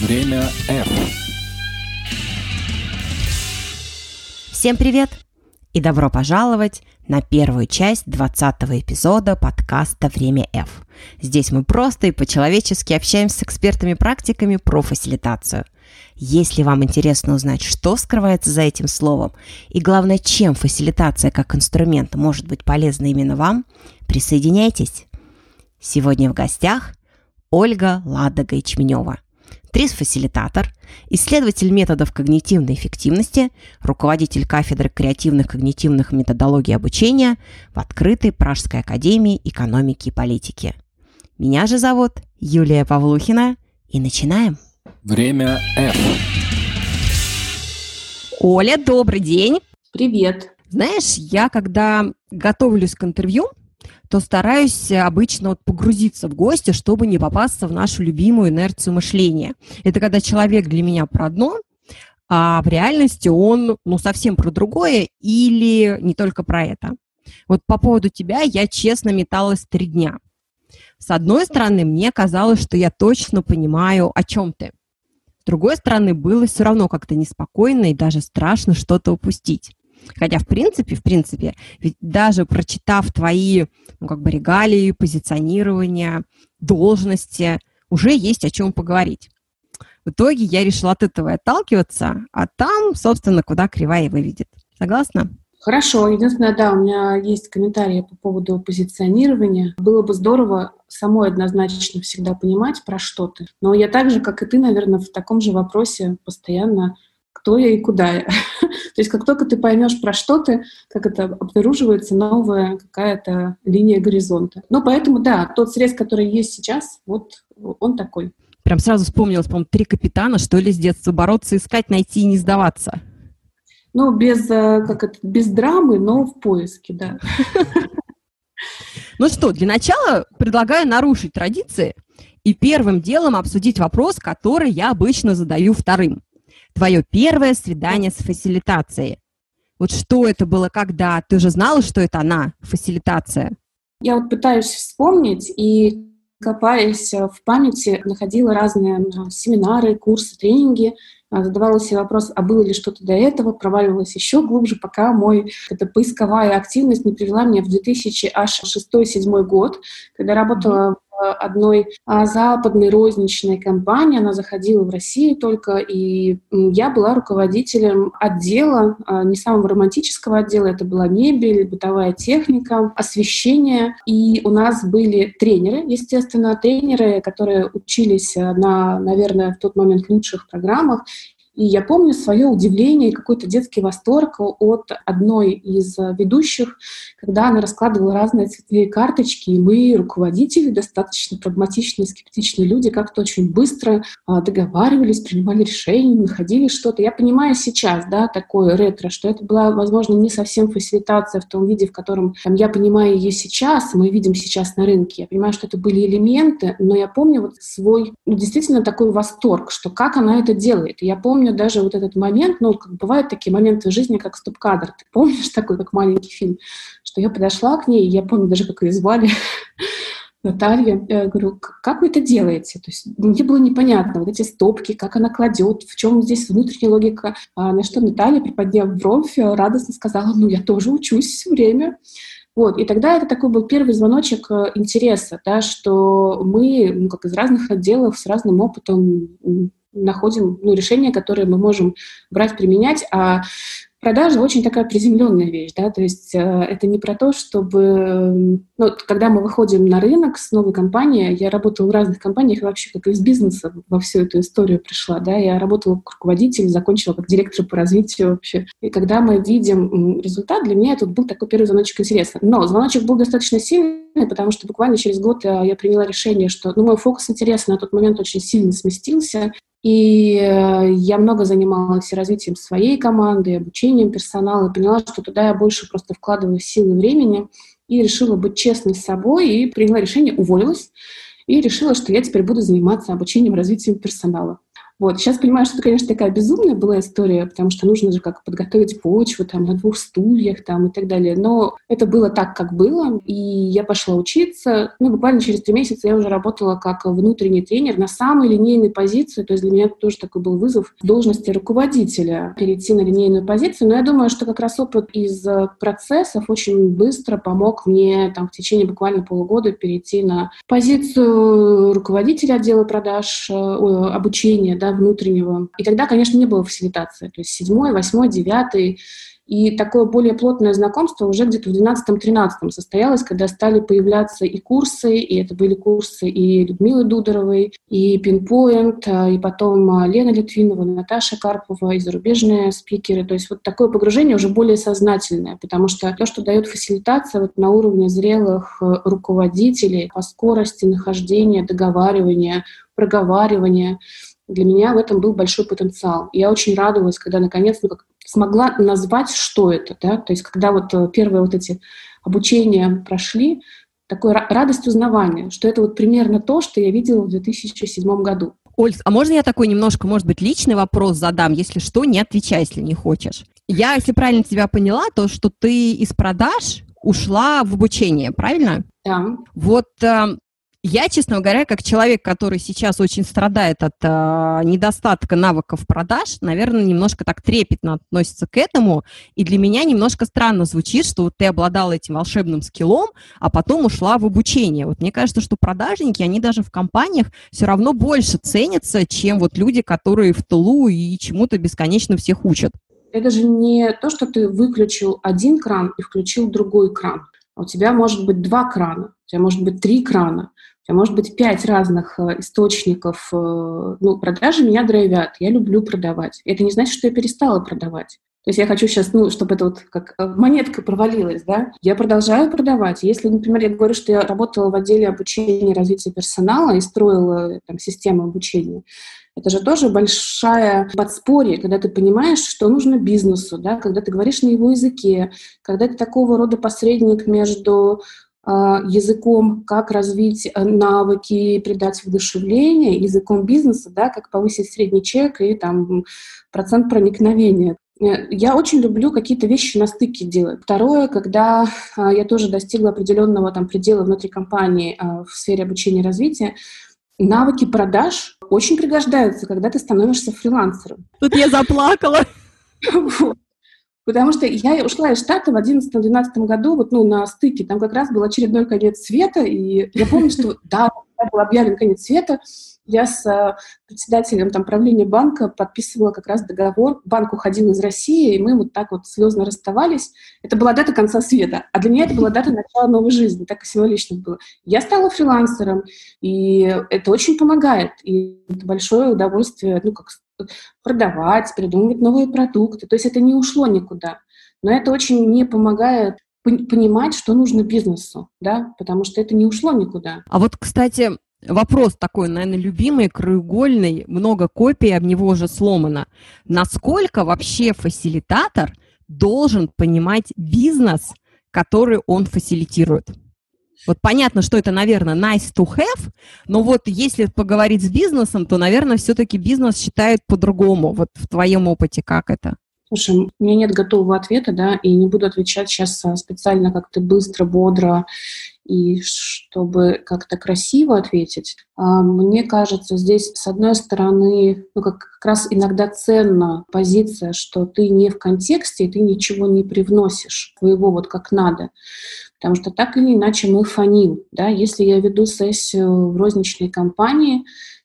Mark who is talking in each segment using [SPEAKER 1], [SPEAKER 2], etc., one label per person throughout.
[SPEAKER 1] Время F.
[SPEAKER 2] Всем привет! И добро пожаловать на первую часть 20 эпизода подкаста «Время F». Здесь мы просто и по-человечески общаемся с экспертами-практиками про фасилитацию. Если вам интересно узнать, что скрывается за этим словом, и главное, чем фасилитация как инструмент может быть полезна именно вам, присоединяйтесь. Сегодня в гостях Ольга Ладога-Ячменева – ТРИС-фасилитатор, исследователь методов когнитивной эффективности, руководитель кафедры креативных когнитивных методологий обучения в открытой Пражской академии экономики и политики. Меня же зовут Юлия Павлухина, и начинаем.
[SPEAKER 1] Время F.
[SPEAKER 2] Оля, добрый день.
[SPEAKER 3] Привет.
[SPEAKER 2] Знаешь, я когда готовлюсь к интервью, то стараюсь обычно вот погрузиться в гости, чтобы не попасться в нашу любимую инерцию мышления. Это когда человек для меня про одно, а в реальности он ну, совсем про другое или не только про это. Вот по поводу тебя я честно металась три дня. С одной стороны, мне казалось, что я точно понимаю, о чем ты. С другой стороны, было все равно как-то неспокойно и даже страшно что-то упустить. Хотя, в принципе, в принципе, ведь даже прочитав твои, ну, как бы, регалии, позиционирования, должности, уже есть о чем поговорить. В итоге я решила от этого отталкиваться, а там, собственно, куда кривая выведет. Согласна?
[SPEAKER 3] Хорошо. Единственное, да, у меня есть комментарии по поводу позиционирования. Было бы здорово самой однозначно всегда понимать, про что ты. Но я так же, как и ты, наверное, в таком же вопросе постоянно кто я и куда я. То есть как только ты поймешь, про что ты, как это обнаруживается новая какая-то линия горизонта. Ну, поэтому, да, тот срез, который есть сейчас, вот он такой.
[SPEAKER 2] Прям сразу вспомнилось, по-моему, три капитана, что ли, с детства бороться, искать, найти и не сдаваться.
[SPEAKER 3] Ну, без, э, как это, без драмы, но в поиске, да.
[SPEAKER 2] Ну что, для начала предлагаю нарушить традиции и первым делом обсудить вопрос, который я обычно задаю вторым твое первое свидание с фасилитацией. Вот что это было, когда? Ты же знала, что это она, фасилитация?
[SPEAKER 3] Я вот пытаюсь вспомнить и копаясь в памяти, находила разные семинары, курсы, тренинги, а, задавала себе вопрос, а было ли что-то до этого, проваливалась еще глубже, пока мой эта поисковая активность не привела меня в 2006-2007 год, когда работала одной а, западной розничной компании. Она заходила в Россию только, и я была руководителем отдела, а, не самого романтического отдела, это была мебель, бытовая техника, освещение. И у нас были тренеры, естественно, тренеры, которые учились на, наверное, в тот момент лучших программах, и я помню свое удивление и какой-то детский восторг от одной из ведущих, когда она раскладывала разные цветные карточки, и мы, руководители, достаточно прагматичные, скептичные люди, как-то очень быстро а, договаривались, принимали решения, находили что-то. Я понимаю сейчас, да, такое ретро, что это была, возможно, не совсем фасилитация в том виде, в котором там, я понимаю ее сейчас, мы видим сейчас на рынке. Я понимаю, что это были элементы, но я помню вот свой, ну, действительно такой восторг, что как она это делает. Я помню помню даже вот этот момент, ну, как бывают такие моменты в жизни, как стоп-кадр. Ты помнишь такой, как маленький фильм? Что я подошла к ней, я помню даже, как ее звали, Наталья, я говорю, как вы это делаете? То есть мне было непонятно, вот эти стопки, как она кладет, в чем здесь внутренняя логика. А на что Наталья, приподняв бровь, радостно сказала, ну, я тоже учусь все время. Вот, и тогда это такой был первый звоночек э, интереса, да, что мы, ну, как из разных отделов, с разным опытом находим ну, решения, которые мы можем брать, применять, а продажа очень такая приземленная вещь, да, то есть э, это не про то, чтобы, ну, когда мы выходим на рынок с новой компанией, я работала в разных компаниях, вообще как из бизнеса во всю эту историю пришла, да, я работала как руководитель, закончила как директор по развитию вообще, и когда мы видим результат, для меня тут был такой первый звоночек интереса, но звоночек был достаточно сильный, потому что буквально через год э, я приняла решение, что, ну, мой фокус интереса на тот момент очень сильно сместился, и э, я много занималась развитием своей команды, обучением персонала, и поняла, что туда я больше просто вкладываю силы времени, и решила быть честной с собой, и приняла решение, уволилась, и решила, что я теперь буду заниматься обучением, развитием персонала. Вот. Сейчас понимаю, что это, конечно, такая безумная была история, потому что нужно же как подготовить почву там на двух стульях там и так далее. Но это было так, как было, и я пошла учиться. Ну, буквально через три месяца я уже работала как внутренний тренер на самой линейной позиции, то есть для меня это тоже такой был вызов должности руководителя перейти на линейную позицию. Но я думаю, что как раз опыт из процессов очень быстро помог мне там в течение буквально полугода перейти на позицию руководителя отдела продаж, э, обучения, да, внутреннего. И тогда, конечно, не было фасилитации. То есть седьмой, восьмой, девятый и такое более плотное знакомство уже где-то в 12-13 состоялось, когда стали появляться и курсы, и это были курсы и Людмилы Дудоровой, и Pinpoint, а, и потом а, Лена Литвинова, Наташа Карпова, и зарубежные спикеры. То есть вот такое погружение уже более сознательное, потому что то, что дает фасилитация вот на уровне зрелых э, руководителей по скорости нахождения, договаривания, проговаривания, для меня в этом был большой потенциал. И я очень радовалась, когда наконец ну, как смогла назвать, что это. Да? То есть когда вот э, первые вот эти обучения прошли, такой радость узнавания, что это вот примерно то, что я видела в 2007 году.
[SPEAKER 2] Оль, а можно я такой немножко, может быть, личный вопрос задам? Если что, не отвечай, если не хочешь. Я, если правильно тебя поняла, то, что ты из продаж ушла в обучение, правильно?
[SPEAKER 3] Да.
[SPEAKER 2] Вот э, я, честно говоря, как человек, который сейчас очень страдает от э, недостатка навыков продаж, наверное, немножко так трепетно относится к этому. И для меня немножко странно звучит, что вот ты обладала этим волшебным скиллом, а потом ушла в обучение. Вот мне кажется, что продажники, они даже в компаниях все равно больше ценятся, чем вот люди, которые в тылу и чему-то бесконечно всех учат.
[SPEAKER 3] Это же не то, что ты выключил один кран и включил другой кран. А у тебя может быть два крана, у тебя может быть три крана может быть пять разных э, источников. Э, ну, продажи меня драйвят, я люблю продавать. Это не значит, что я перестала продавать. То есть я хочу сейчас, ну, чтобы это вот как э, монетка провалилась, да. Я продолжаю продавать. Если, например, я говорю, что я работала в отделе обучения и развития персонала и строила там систему обучения, это же тоже большая подспорье, когда ты понимаешь, что нужно бизнесу, да, когда ты говоришь на его языке, когда ты такого рода посредник между а, языком, как развить э, навыки, придать вдохновление, языком бизнеса, да, как повысить средний чек и там процент проникновения. Э, я очень люблю какие-то вещи на стыке делать. Второе, когда а, я тоже достигла определенного там предела внутри компании а, в сфере обучения и развития, навыки продаж очень пригождаются, когда ты становишься фрилансером.
[SPEAKER 2] Тут я заплакала.
[SPEAKER 3] Потому что я ушла из штата в 2011-2012 году, вот, ну, на стыке, там как раз был очередной конец света, и я помню, что да, был объявлен конец света, я с э, председателем там, правления банка подписывала как раз договор. Банк уходил из России, и мы вот так вот слезно расставались. Это была дата конца света, а для меня это была дата начала новой жизни, так и символично было. Я стала фрилансером, и это очень помогает, и это большое удовольствие, ну, как продавать, придумывать новые продукты. То есть это не ушло никуда. Но это очень мне помогает понимать, что нужно бизнесу, да, потому что это не ушло никуда.
[SPEAKER 2] А вот, кстати, вопрос такой, наверное, любимый, краеугольный, много копий, об него уже сломано. Насколько вообще фасилитатор должен понимать бизнес, который он фасилитирует? Вот понятно, что это, наверное, nice to have, но вот если поговорить с бизнесом, то, наверное, все-таки бизнес считает по-другому. Вот в твоем опыте как это?
[SPEAKER 3] Слушай, у меня нет готового ответа, да, и не буду отвечать сейчас а, специально как-то быстро, бодро и чтобы как-то красиво ответить. А, мне кажется, здесь, с одной стороны, ну, как, как раз иногда ценна позиция, что ты не в контексте, и ты ничего не привносишь твоего вот как надо. Потому что так или иначе мы фоним. Да? Если я веду сессию в розничной компании,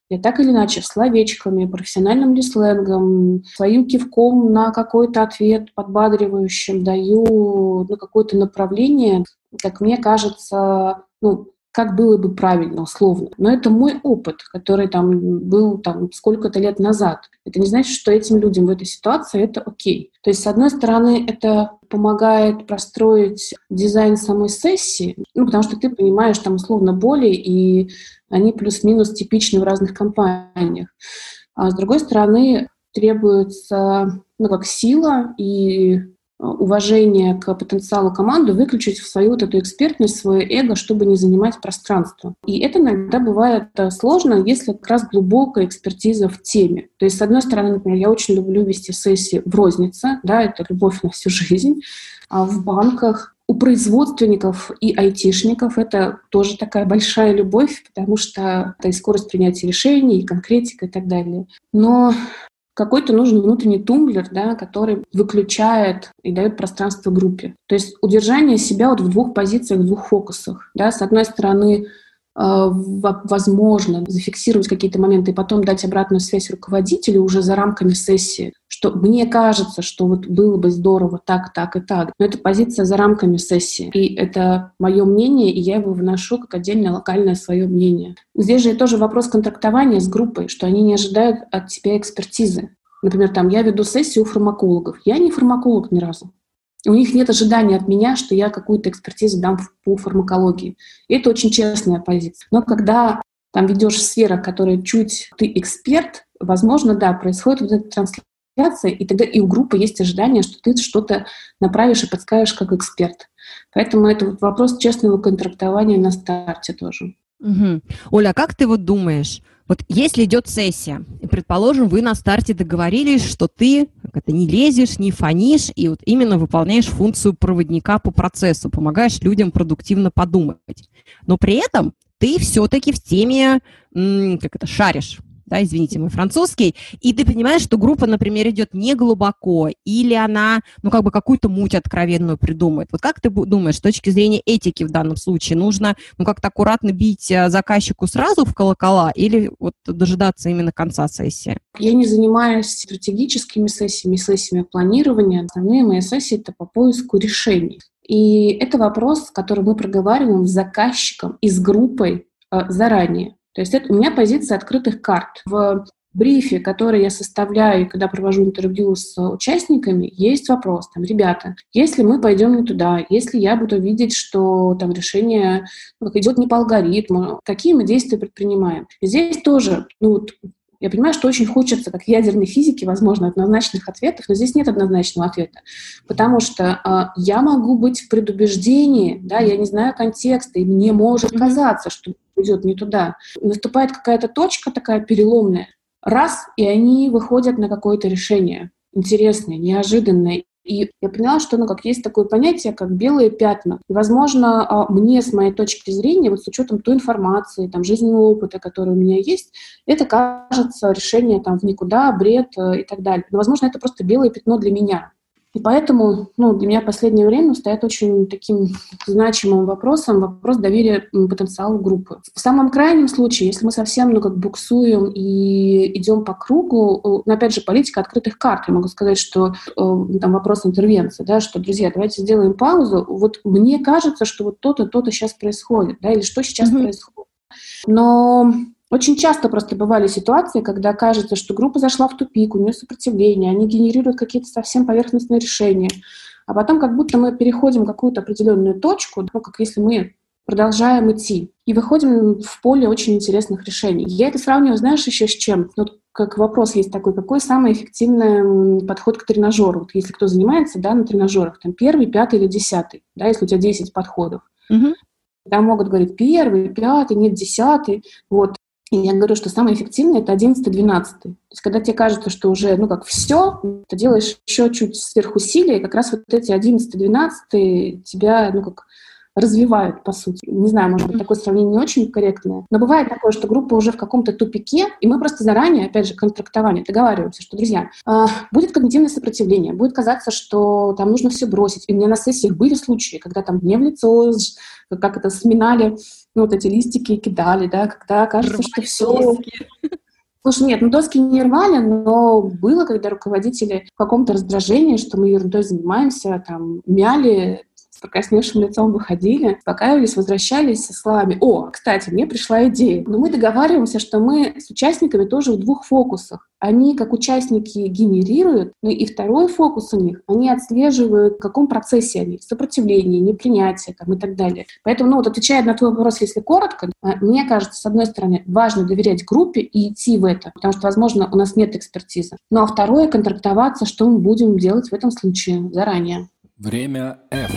[SPEAKER 3] я так или иначе словечками, профессиональным ли сленгом, своим кивком на какой-то ответ подбадривающим даю ну, какое-то направление, как мне кажется, ну, как было бы правильно, условно. Но это мой опыт, который там был там сколько-то лет назад. Это не значит, что этим людям в этой ситуации это окей. То есть, с одной стороны, это помогает простроить дизайн самой сессии, ну, потому что ты понимаешь там условно боли, и они плюс-минус типичны в разных компаниях. А с другой стороны, требуется ну, как сила и уважение к потенциалу команды выключить в свою вот эту экспертность, свое эго, чтобы не занимать пространство. И это иногда бывает э, сложно, если как раз глубокая экспертиза в теме. То есть, с одной стороны, например, я очень люблю вести сессии в рознице, да, это любовь на всю жизнь, а в банках у производственников и айтишников это тоже такая большая любовь, потому что это и скорость принятия решений, и конкретика и так далее. Но какой-то нужен внутренний тумблер, да, который выключает и дает пространство группе. То есть удержание себя вот в двух позициях, в двух фокусах. Да. С одной стороны, возможно зафиксировать какие-то моменты и потом дать обратную связь руководителю уже за рамками сессии, что мне кажется, что вот было бы здорово так, так и так. Но это позиция за рамками сессии. И это мое мнение, и я его вношу как отдельное локальное свое мнение. Здесь же тоже вопрос контрактования с группой, что они не ожидают от тебя экспертизы. Например, там я веду сессию у фармакологов. Я не фармаколог ни разу. У них нет ожидания от меня, что я какую-то экспертизу дам по фармакологии. И это очень честная позиция. Но когда там ведешь сфера, которая чуть ты эксперт, возможно, да, происходит вот эта трансляция, и тогда и у группы есть ожидание, что ты что-то направишь и подскажешь как эксперт. Поэтому это вопрос честного контрактования на старте тоже.
[SPEAKER 2] Угу. Оля, а как ты вот думаешь, вот если идет сессия, и, предположим, вы на старте договорились, что ты как это, не лезешь, не фонишь, и вот именно выполняешь функцию проводника по процессу, помогаешь людям продуктивно подумать. Но при этом ты все-таки в теме, как это, шаришь да, извините, мой французский, и ты понимаешь, что группа, например, идет не глубоко, или она, ну, как бы какую-то муть откровенную придумает. Вот как ты думаешь, с точки зрения этики в данном случае, нужно, ну, как-то аккуратно бить э, заказчику сразу в колокола или вот дожидаться именно конца сессии?
[SPEAKER 3] Я не занимаюсь стратегическими сессиями, сессиями планирования. Основные мои сессии — это по поиску решений. И это вопрос, который мы проговариваем с заказчиком и с группой э, заранее. То есть это у меня позиция открытых карт. В брифе, который я составляю, когда провожу интервью с участниками, есть вопрос, там, ребята, если мы пойдем не туда, если я буду видеть, что там решение ну, идет не по алгоритму, какие мы действия предпринимаем? Здесь тоже, ну, вот, я понимаю, что очень хочется, как ядерной физики, возможно, однозначных ответов, но здесь нет однозначного ответа, потому что э, я могу быть в предубеждении, да, я не знаю контекста, и мне может казаться, что идет не туда. Наступает какая-то точка такая переломная, раз, и они выходят на какое-то решение интересное, неожиданное. И я поняла, что ну, как есть такое понятие, как белые пятна. И, возможно, а, мне, с моей точки зрения, вот с учетом той информации, там, жизненного опыта, который у меня есть, это кажется решение там, в никуда, бред э, и так далее. Но, возможно, это просто белое пятно для меня. И поэтому ну, для меня в последнее время стоит очень таким значимым вопросом вопрос доверия потенциалу группы. В самом крайнем случае, если мы совсем ну, как буксуем и идем по кругу, ну, опять же, политика открытых карт, я могу сказать, что там вопрос интервенции, да, что, друзья, давайте сделаем паузу. Вот мне кажется, что вот то-то, то-то сейчас происходит, да, или что сейчас mm-hmm. происходит. Но очень часто просто бывали ситуации, когда кажется, что группа зашла в тупик, у нее сопротивление, они генерируют какие-то совсем поверхностные решения. А потом как будто мы переходим в какую-то определенную точку, ну, как если мы продолжаем идти, и выходим в поле очень интересных решений. Я это сравниваю, знаешь, еще с чем? Вот как вопрос есть такой, какой самый эффективный подход к тренажеру? Вот если кто занимается, да, на тренажерах, там первый, пятый или десятый, да, если у тебя 10 подходов. Угу. Там могут говорить первый, пятый, нет, десятый. Вот. И я говорю, что самое эффективное это 11-12. То есть, когда тебе кажется, что уже, ну, как все, ты делаешь еще чуть сверхусилие, и как раз вот эти 11-12 тебя, ну, как развивают, по сути. Не знаю, может быть, такое сравнение не очень корректное. Но бывает такое, что группа уже в каком-то тупике, и мы просто заранее, опять же, контрактование, договариваемся, что, друзья, э, будет когнитивное сопротивление, будет казаться, что там нужно все бросить. И у меня на сессиях были случаи, когда там мне в лицо, как это, сминали ну, вот эти листики кидали, да, когда кажется, Рвали что все... Доски. Слушай, нет, ну доски не рвали, но было, когда руководители в каком-то раздражении, что мы ерундой занимаемся, там, мяли покрасневшим лицом выходили, успокаивались, возвращались со словами «О, кстати, мне пришла идея». Но мы договариваемся, что мы с участниками тоже в двух фокусах. Они, как участники, генерируют, ну и второй фокус у них, они отслеживают, в каком процессе они, сопротивление, непринятие там, и так далее. Поэтому, ну вот отвечая на твой вопрос, если коротко, а, мне кажется, с одной стороны, важно доверять группе и идти в это, потому что, возможно, у нас нет экспертизы. Ну а второе, контрактоваться, что мы будем делать в этом случае заранее.
[SPEAKER 1] Время F.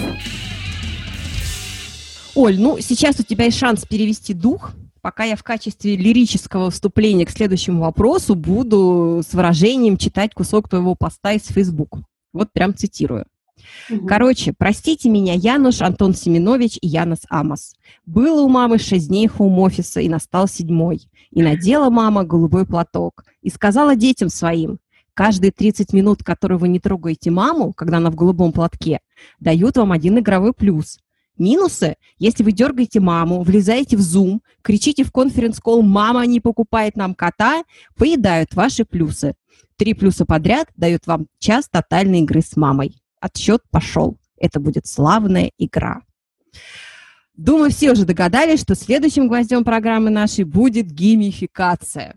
[SPEAKER 2] Оль, ну сейчас у тебя есть шанс перевести дух, пока я в качестве лирического вступления к следующему вопросу буду с выражением читать кусок твоего поста из Facebook. Вот прям цитирую. Угу. Короче, простите меня, Януш Антон Семенович и Янос Амос. Было у мамы шесть дней хоум-офиса, и настал седьмой. И надела мама голубой платок. И сказала детям своим, каждые 30 минут, которые вы не трогаете маму, когда она в голубом платке, дают вам один игровой плюс. Минусы, если вы дергаете маму, влезаете в Zoom, кричите в конференц-колл «Мама не покупает нам кота», поедают ваши плюсы. Три плюса подряд дают вам час тотальной игры с мамой. Отсчет пошел. Это будет славная игра. Думаю, все уже догадались, что следующим гвоздем программы нашей будет геймификация.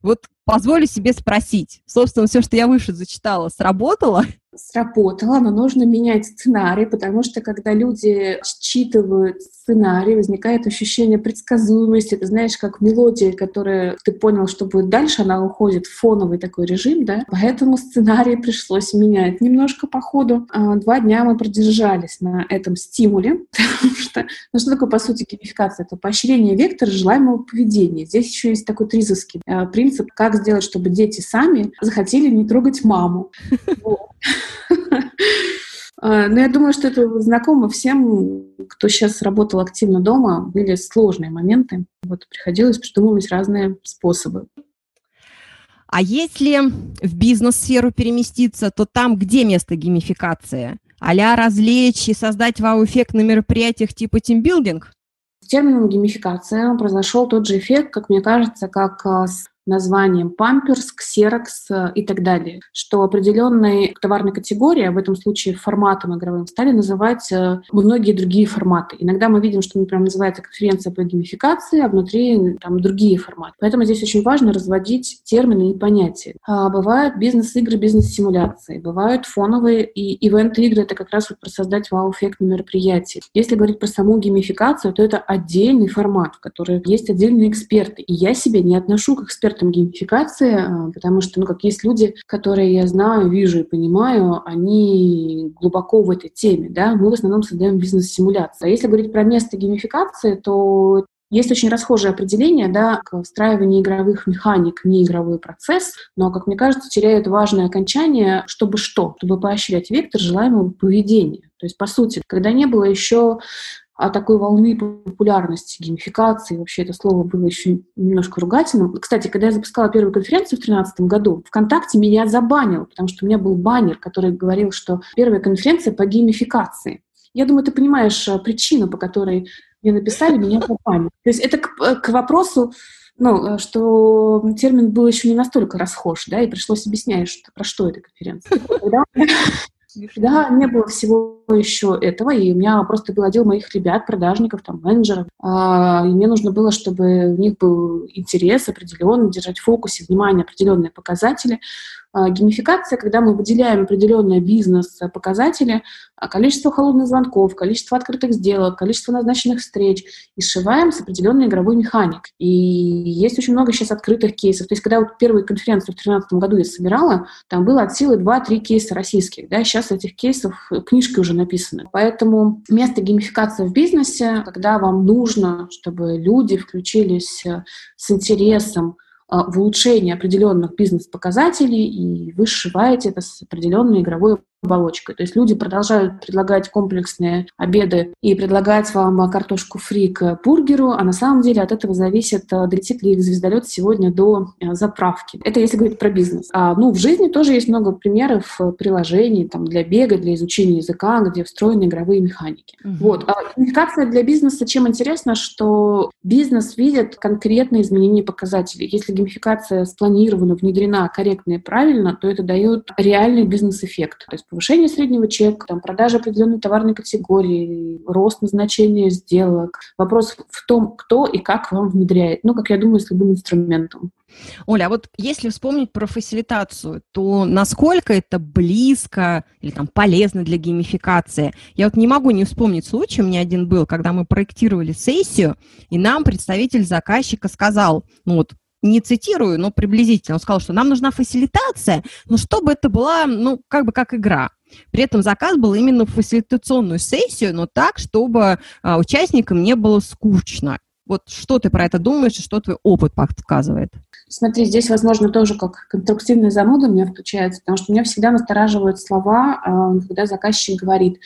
[SPEAKER 2] Вот позволю себе спросить. Собственно, все, что я выше зачитала, сработало?
[SPEAKER 3] Сработало, но нужно менять сценарий, потому что когда люди считывают сценарий, возникает ощущение предсказуемости. Ты знаешь, как мелодия, которая ты понял, что будет дальше, она уходит в фоновый такой режим, да? Поэтому сценарий пришлось менять немножко по ходу. А, два дня мы продержались на этом стимуле, потому что, ну что такое, по сути, геймификация? Это поощрение вектора желаемого поведения. Здесь еще есть такой тризовский а, принцип, как сделать, чтобы дети сами захотели не трогать маму. А, но я думаю, что это знакомо всем, кто сейчас работал активно дома. Были сложные моменты. Вот приходилось придумывать разные способы.
[SPEAKER 2] А если в бизнес-сферу переместиться, то там где место геймификации? а развлечь и создать вау-эффект на мероприятиях типа тимбилдинг?
[SPEAKER 3] С термином геймификация произошел тот же эффект, как мне кажется, как а, с названием памперс, ксерокс и так далее, что определенной товарной категории, в этом случае форматом игровым, стали называть э, многие другие форматы. Иногда мы видим, что, например, называется конференция по геймификации, а внутри там другие форматы. Поэтому здесь очень важно разводить термины и понятия. А бывают бизнес-игры, бизнес-симуляции, бывают фоновые и ивент-игры, это как раз вот про создать вау-эффект на мероприятии. Если говорить про саму геймификацию, то это отдельный формат, в который есть отдельные эксперты. И я себя не отношу к экспертам экспертом геймификации, а, потому что, ну, как есть люди, которые я знаю, вижу и понимаю, они глубоко в этой теме, да, мы в основном создаем бизнес-симуляции. А если говорить про место геймификации, то есть очень расхожее определение да, к встраиванию игровых механик в неигровой процесс, но, как мне кажется, теряют важное окончание, чтобы что? Чтобы поощрять вектор желаемого поведения. То есть, по сути, когда не было еще а такой волны популярности, геймификации, вообще это слово было еще немножко ругательным. Кстати, когда я запускала первую конференцию в 2013 году, ВКонтакте меня забанил, потому что у меня был баннер, который говорил, что первая конференция по геймификации. Я думаю, ты понимаешь э, причину, по которой мне написали, меня забанили. То есть это к, э, к вопросу, ну, э, что термин был еще не настолько расхож, да, и пришлось объяснять, что, про что эта конференция. Да, не было всего еще этого, и у меня просто был отдел моих ребят, продажников, там, менеджеров, а, и мне нужно было, чтобы у них был интерес определенный, держать в фокусе внимание определенные показатели, геймификация, когда мы выделяем определенные бизнес-показатели, а, количество холодных звонков, количество открытых сделок, количество назначенных встреч, и сшиваем с определенной игровой механик. И есть очень много сейчас открытых кейсов. То есть, когда вот первую конференцию в 2013 году я собирала, там было от силы 2-3 кейса российских. Да? Сейчас этих кейсов книжки уже написаны. Поэтому место геймификации в бизнесе, когда вам нужно, чтобы люди включились э, с интересом, а, в улучшение определенных бизнес-показателей, и вы сшиваете это с определенной игровой оболочкой. То есть люди продолжают предлагать комплексные обеды и предлагать вам картошку фри к бургеру, а на самом деле от этого зависит, э, долетит ли их звездолет сегодня до э, заправки. Это если говорить про бизнес. А, ну, в жизни тоже есть много примеров э, приложений там, для бега, для изучения языка, где встроены игровые механики. Угу. Вот. А коммуникация для бизнеса чем интересно, что бизнес видит конкретные изменения показателей. Если геймификация спланирована, внедрена корректно и правильно, то это дает реальный бизнес-эффект. То есть повышение среднего чека, там, продажа определенной товарной категории, рост назначения сделок. Вопрос в том, кто и как вам внедряет. Ну, как я думаю, с любым инструментом.
[SPEAKER 2] Оля, а вот если вспомнить про фасилитацию, то насколько это близко или там полезно для геймификации? Я вот не могу не вспомнить случай, у меня один был, когда мы проектировали сессию, и нам представитель заказчика сказал, ну вот не цитирую, но приблизительно, он сказал, что нам нужна фасилитация, но чтобы это была, ну, как бы как игра. При этом заказ был именно фасилитационную сессию, но так, чтобы а, участникам не было скучно. Вот что ты про это думаешь и что твой опыт подсказывает?
[SPEAKER 3] Смотри, здесь, возможно, тоже как конструктивная зануда у меня включается, потому что меня всегда настораживают слова, а, когда заказчик говорит,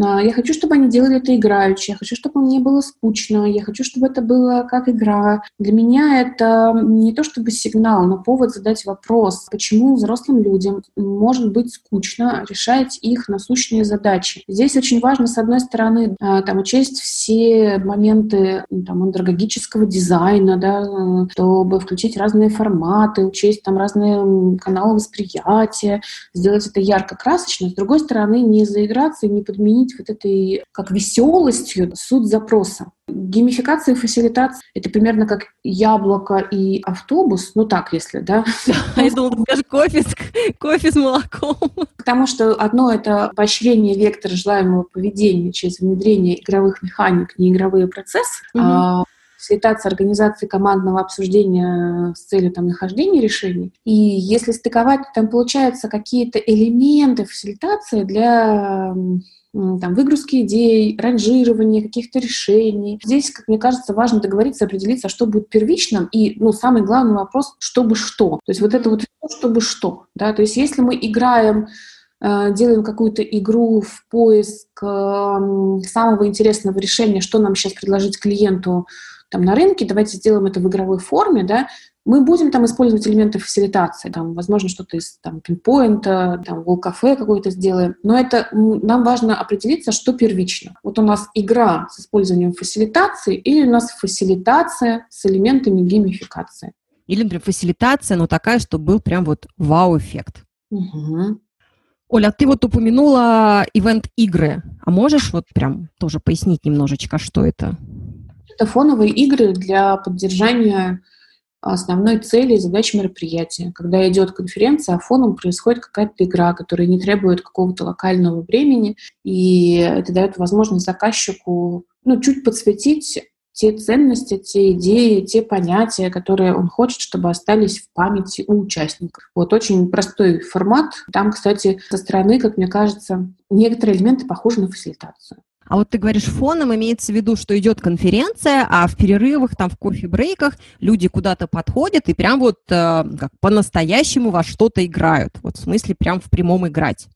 [SPEAKER 3] «А, я хочу, чтобы они делали это играючи, я хочу, чтобы мне было скучно, я хочу, чтобы это было как игра. Для меня это не то чтобы сигнал, но повод задать вопрос, почему взрослым людям может быть скучно решать их насущные задачи. Здесь очень важно, с одной стороны, а, там, учесть все моменты там, андрогогического дизайна, да, чтобы включить разные форматы, учесть там разные каналы восприятия, сделать это ярко-красочно. С другой стороны, не заиграться и не подменить вот этой как веселостью суть запроса. Геймификация и фасилитация — это примерно как яблоко и автобус, ну так, если, да?
[SPEAKER 2] Я думала, скажешь кофе с, кофе с молоком.
[SPEAKER 3] Потому что одно — это поощрение вектора желаемого поведения через внедрение игровых механик, неигровые процессы, угу. а фасилитация организации командного обсуждения с целью там, нахождения решений. И если стыковать, там получаются какие-то элементы фасилитации для там, выгрузки идей, ранжирования каких-то решений. Здесь, как мне кажется, важно договориться, определиться, что будет первичным, и, ну, самый главный вопрос, чтобы что. То есть вот это вот чтобы что, да, то есть если мы играем э, делаем какую-то игру в поиск самого интересного решения, что нам сейчас предложить клиенту там, на рынке, давайте сделаем это в игровой форме, да, мы будем там использовать элементы фасилитации, там, возможно, что-то из там, пинпоинта, там, кафе какой-то сделаем, но это нам важно определиться, что первично. Вот у нас игра с использованием фасилитации или у нас фасилитация с элементами геймификации.
[SPEAKER 2] Или, например, фасилитация, но такая, что был прям вот вау-эффект. Угу. Оля, ты вот упомянула ивент-игры, а можешь вот прям тоже пояснить немножечко, что это?
[SPEAKER 3] Это фоновые игры для поддержания основной цели и задач мероприятия. Когда идет конференция, а фоном происходит какая-то игра, которая не требует какого-то локального времени, и это дает возможность заказчику ну, чуть подсветить те ценности, те идеи, те понятия, которые он хочет, чтобы остались в памяти у участников. Вот очень простой формат. Там, кстати, со стороны, как мне кажется, некоторые элементы похожи на фасилитацию.
[SPEAKER 2] А вот ты говоришь, фоном имеется в виду, что идет конференция, а в перерывах, там, в кофе-брейках люди куда-то подходят и прям вот э, как по-настоящему во что-то играют. Вот в смысле прям в прямом играть.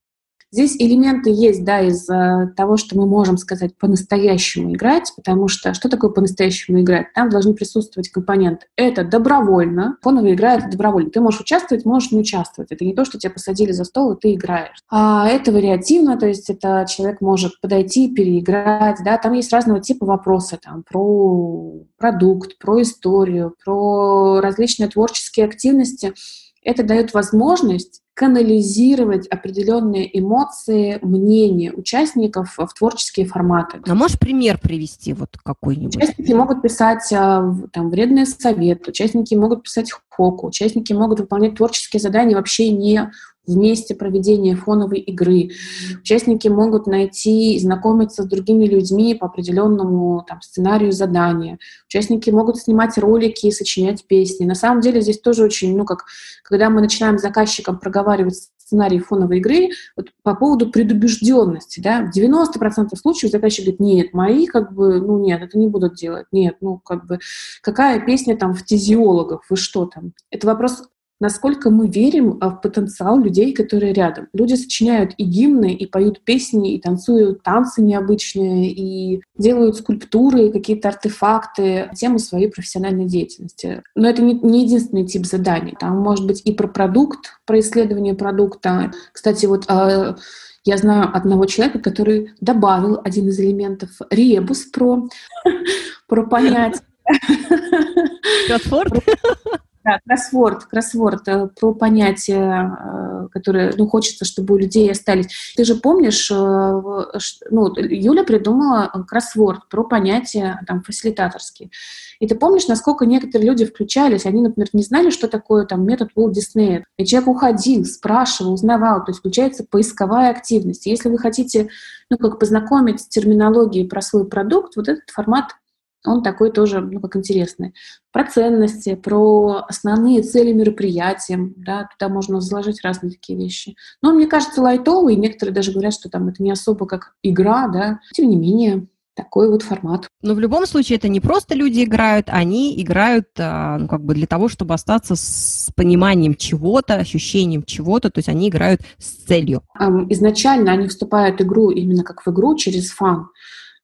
[SPEAKER 3] Здесь элементы есть, да, из э, того, что мы можем сказать по-настоящему играть, потому что что такое по-настоящему играть? Там должны присутствовать компоненты. Это добровольно. Фоновая игра — это добровольно. Ты можешь участвовать, можешь не участвовать. Это не то, что тебя посадили за стол, и ты играешь. А это вариативно, то есть это человек может подойти, переиграть, да, там есть разного типа вопросы, там, про продукт, про историю, про различные творческие активности. Это дает возможность канализировать определенные эмоции, мнения участников в творческие форматы.
[SPEAKER 2] А можешь пример привести вот какой-нибудь?
[SPEAKER 3] Участники могут писать а, там, вредные советы, участники могут писать хоку, участники могут выполнять творческие задания вообще не в месте проведения фоновой игры. Участники могут найти и знакомиться с другими людьми по определенному там, сценарию задания. Участники могут снимать ролики и сочинять песни. На самом деле здесь тоже очень, ну как, когда мы начинаем с заказчиком проговаривать сценарий фоновой игры вот по поводу предубежденности, да, в 90% случаев заказчик говорит, нет, мои как бы, ну нет, это не будут делать, нет, ну как бы, какая песня там в фтизиологов, вы что там? Это вопрос насколько мы верим а, в потенциал людей, которые рядом. Люди сочиняют и гимны, и поют песни, и танцуют танцы необычные, и делают скульптуры, какие-то артефакты, тему своей профессиональной деятельности. Но это не, не единственный тип заданий. Там может быть и про продукт, про исследование продукта. Кстати, вот а, я знаю одного человека, который добавил один из элементов ребус про, про понятие. Да, кроссворд, кроссворд э, про понятия, э, которые, ну, хочется, чтобы у людей остались. Ты же помнишь, э, ну, Юля придумала кроссворд про понятия, там, фасилитаторские. И ты помнишь, насколько некоторые люди включались, они, например, не знали, что такое там метод Уолт Диснея. И человек уходил, спрашивал, узнавал, то есть включается поисковая активность. Если вы хотите, ну, как познакомить с терминологией про свой продукт, вот этот формат он такой тоже, ну, как интересный. Про ценности, про основные цели мероприятия, да, туда можно заложить разные такие вещи. Но мне кажется, лайтовый, некоторые даже говорят, что там это не особо как игра, да, тем не менее, такой вот формат.
[SPEAKER 2] Но в любом случае это не просто люди играют, они играют а, ну, как бы для того, чтобы остаться с пониманием чего-то, ощущением чего-то, то есть они играют с целью.
[SPEAKER 3] Изначально они вступают в игру именно как в игру через фан.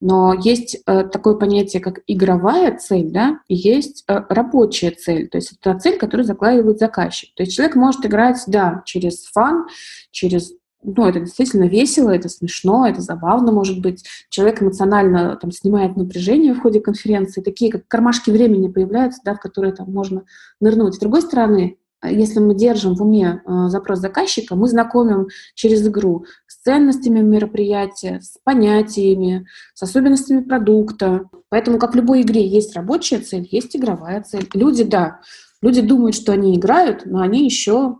[SPEAKER 3] Но есть э, такое понятие, как игровая цель, да, и есть э, рабочая цель. То есть это цель, которую закладывает заказчик. То есть человек может играть, да, через фан, через ну, это действительно весело, это смешно, это забавно, может быть. Человек эмоционально там, снимает напряжение в ходе конференции. Такие как кармашки времени появляются, да, в которые там можно нырнуть. С другой стороны, если мы держим в уме э, запрос заказчика, мы знакомим через игру ценностями мероприятия, с понятиями, с особенностями продукта. Поэтому, как в любой игре, есть рабочая цель, есть игровая цель. Люди, да, люди думают, что они играют, но они еще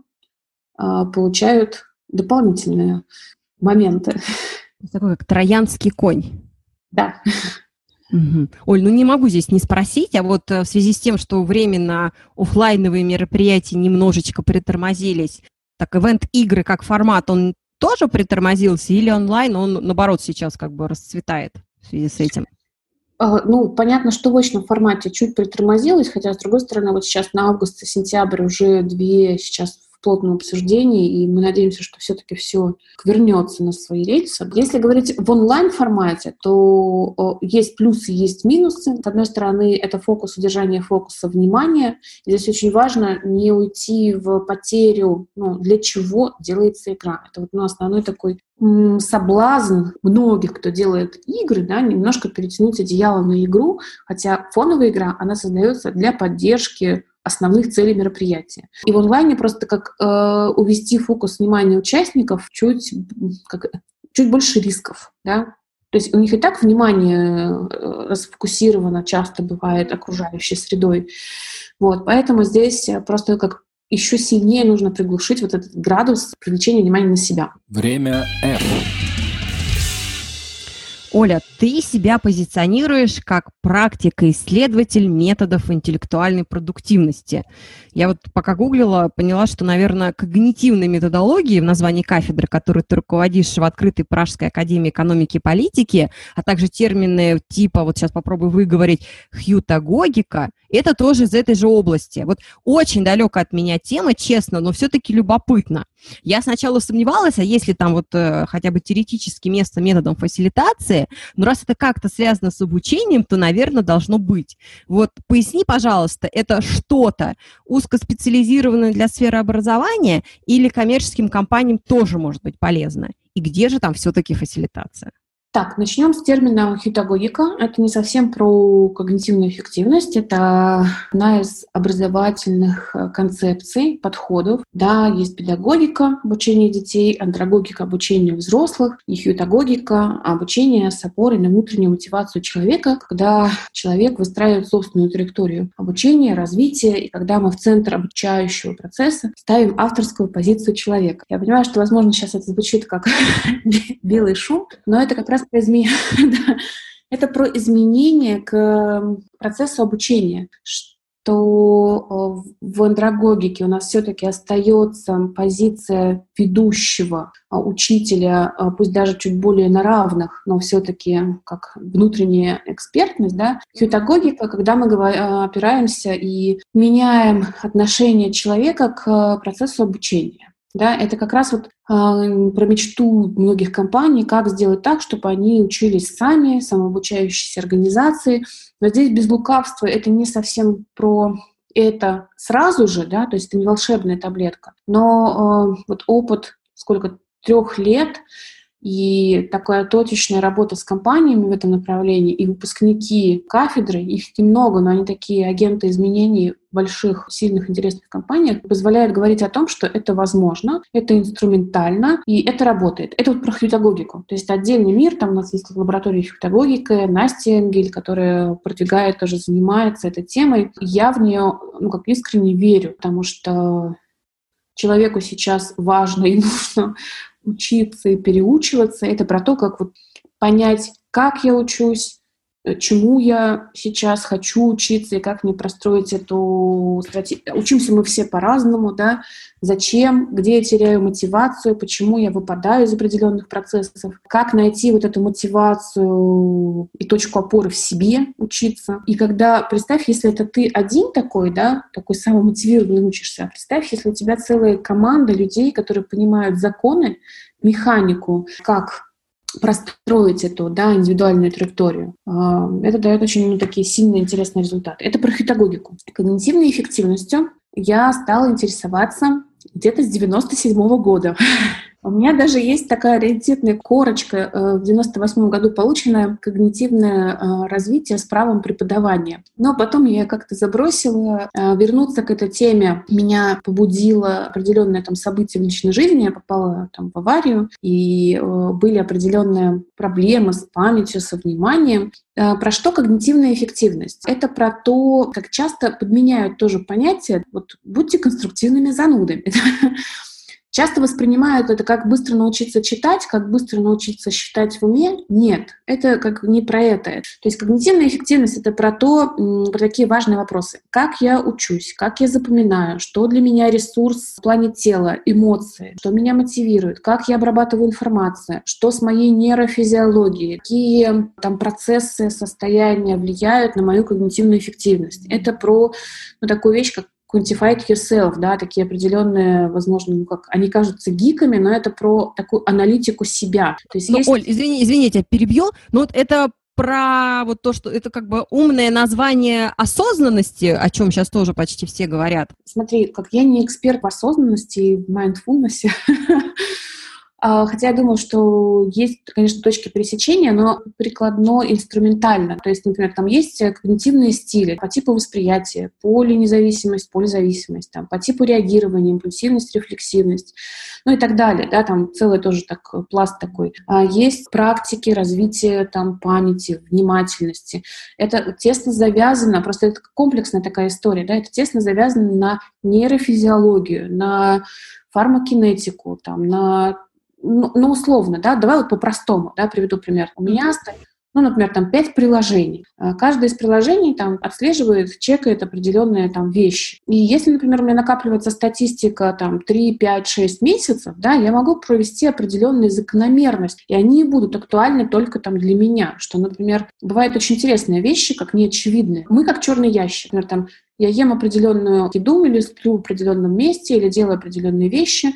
[SPEAKER 3] э, получают дополнительные моменты.
[SPEAKER 2] Такой как троянский конь.
[SPEAKER 3] Да.
[SPEAKER 2] Угу. Оль, ну не могу здесь не спросить, а вот э, в связи с тем, что временно офлайновые мероприятия немножечко притормозились, так ивент-игры как формат, он тоже притормозился или онлайн, он наоборот сейчас как бы расцветает в связи с этим?
[SPEAKER 3] А, ну, понятно, что в очном формате чуть притормозилось, хотя, с другой стороны, вот сейчас на август и сентябрь уже две сейчас плотном обсуждении, и мы надеемся, что все-таки все вернется на свои рельсы. Если говорить в онлайн-формате, то есть плюсы, есть минусы. С одной стороны, это фокус, удержание фокуса внимания. Здесь очень важно не уйти в потерю, ну, для чего делается игра. Это вот ну, основной такой соблазн многих, кто делает игры, да, немножко перетянуть одеяло на игру, хотя фоновая игра, она создается для поддержки основных целей мероприятия. И в онлайне просто как э, увести фокус внимания участников чуть, как, чуть больше рисков, да, то есть у них и так внимание э, расфокусировано часто бывает окружающей средой. Вот, поэтому здесь просто как еще сильнее нужно приглушить вот этот градус привлечения внимания на себя.
[SPEAKER 1] Время F.
[SPEAKER 2] Оля, ты себя позиционируешь как практика-исследователь методов интеллектуальной продуктивности. Я вот пока гуглила, поняла, что, наверное, когнитивной методологии в названии кафедры, которую ты руководишь в открытой Пражской академии экономики и политики, а также термины типа, вот сейчас попробую выговорить, хьютагогика, это тоже из этой же области. Вот очень далеко от меня тема, честно, но все-таки любопытно. Я сначала сомневалась, а если там вот э, хотя бы теоретически место методом фасилитации, но раз это как-то связано с обучением, то, наверное, должно быть. Вот поясни, пожалуйста, это что-то узкоспециализированное для сферы образования или коммерческим компаниям тоже может быть полезно? И где же там все-таки фасилитация?
[SPEAKER 3] Так, начнем с термина хитагогика. Это не совсем про когнитивную эффективность, это одна из образовательных э, концепций, подходов. Да, есть педагогика обучения детей, андрогогика обучения взрослых, и хитагогика обучение с опорой на внутреннюю мотивацию человека, когда человек выстраивает собственную траекторию обучения, развития, и когда мы в центр обучающего процесса ставим авторскую позицию человека. Я понимаю, что, возможно, сейчас это звучит как белый шум, но это как раз про изменение. Это про изменение к процессу обучения, что в андрогогике у нас все-таки остается позиция ведущего а, учителя, а, пусть даже чуть более на равных, но все-таки как внутренняя экспертность, да, педагогика, когда мы а, опираемся и меняем отношение человека к процессу обучения. Да, это как раз вот э, про мечту многих компаний, как сделать так, чтобы они учились сами, самообучающиеся организации. Но здесь без лукавства это не совсем про это сразу же, да, то есть это не волшебная таблетка. Но э, вот опыт сколько трех лет И такая точечная работа с компаниями в этом направлении, и выпускники кафедры, их немного, но они такие агенты изменений больших, сильных, интересных компаниях, позволяют говорить о том, что это возможно, это инструментально, и это работает. Это вот про фьютагогику. То есть отдельный мир, там у нас есть лаборатория фьютагогики, Настя Энгель, которая продвигает, тоже занимается этой темой. Я в нее, ну, как искренне верю, потому что человеку сейчас важно и нужно учиться и переучиваться. Это про то, как вот понять, как я учусь, чему я сейчас хочу учиться и как мне простроить эту стратегию. Учимся мы все по-разному, да, зачем, где я теряю мотивацию, почему я выпадаю из определенных процессов, как найти вот эту мотивацию и точку опоры в себе учиться. И когда, представь, если это ты один такой, да, такой самомотивированный учишься, представь, если у тебя целая команда людей, которые понимают законы, механику, как простроить эту да, индивидуальную траекторию. А, это дает очень ну, такие сильные интересные результаты. Это про хитагогику. Когнитивной эффективностью я стала интересоваться где-то с 97 -го года. У меня даже есть такая раритетная корочка э, в 98 году полученное когнитивное э, развитие с правом преподавания. Но потом я как-то забросила. Э, вернуться к этой теме меня побудило определенное там событие в личной жизни. Я попала там в аварию, и были определенные проблемы с памятью, со вниманием. Про что когнитивная эффективность? Это про то, как часто подменяют тоже понятие, вот будьте конструктивными занудами. Часто воспринимают это как быстро научиться читать, как быстро научиться считать в уме. Нет, это как не про это. То есть когнитивная эффективность — это про то, про такие важные вопросы. Как я учусь, как я запоминаю, что для меня ресурс в плане тела, эмоции, что меня мотивирует, как я обрабатываю информацию, что с моей нейрофизиологией, какие там процессы, состояния влияют на мою когнитивную эффективность. Это про ну, такую вещь, как quantified yourself, да, такие определенные, возможно, ну как, они кажутся гиками, но это про такую аналитику себя.
[SPEAKER 2] То есть ну, есть... Оль, извини, извините, я перебью, но вот это про вот то, что это как бы умное название осознанности, о чем сейчас тоже почти все говорят.
[SPEAKER 3] Смотри, как я не эксперт в осознанности и в mindfulness, хотя я думаю, что есть, конечно, точки пересечения, но прикладно инструментально. То есть, например, там есть когнитивные стили по типу восприятия, полинезависимость, полизависимость, там, по типу реагирования, импульсивность, рефлексивность, ну и так далее. Да, там целый тоже так, пласт такой. А есть практики развития там, памяти, внимательности. Это тесно завязано, просто это комплексная такая история, да, это тесно завязано на нейрофизиологию, на фармакинетику, там, на ну, ну, условно, да, давай вот по-простому, да, приведу пример. У меня стоит ну, например, там пять приложений. А, каждое из приложений там отслеживает, чекает определенные там вещи. И если, например, у меня накапливается статистика там 3, 5, 6 месяцев, да, я могу провести определенные закономерности, и они будут актуальны только там для меня. Что, например, бывают очень интересные вещи, как неочевидные. Мы как черный ящик, например, там я ем определенную еду или сплю в определенном месте, или делаю определенные вещи,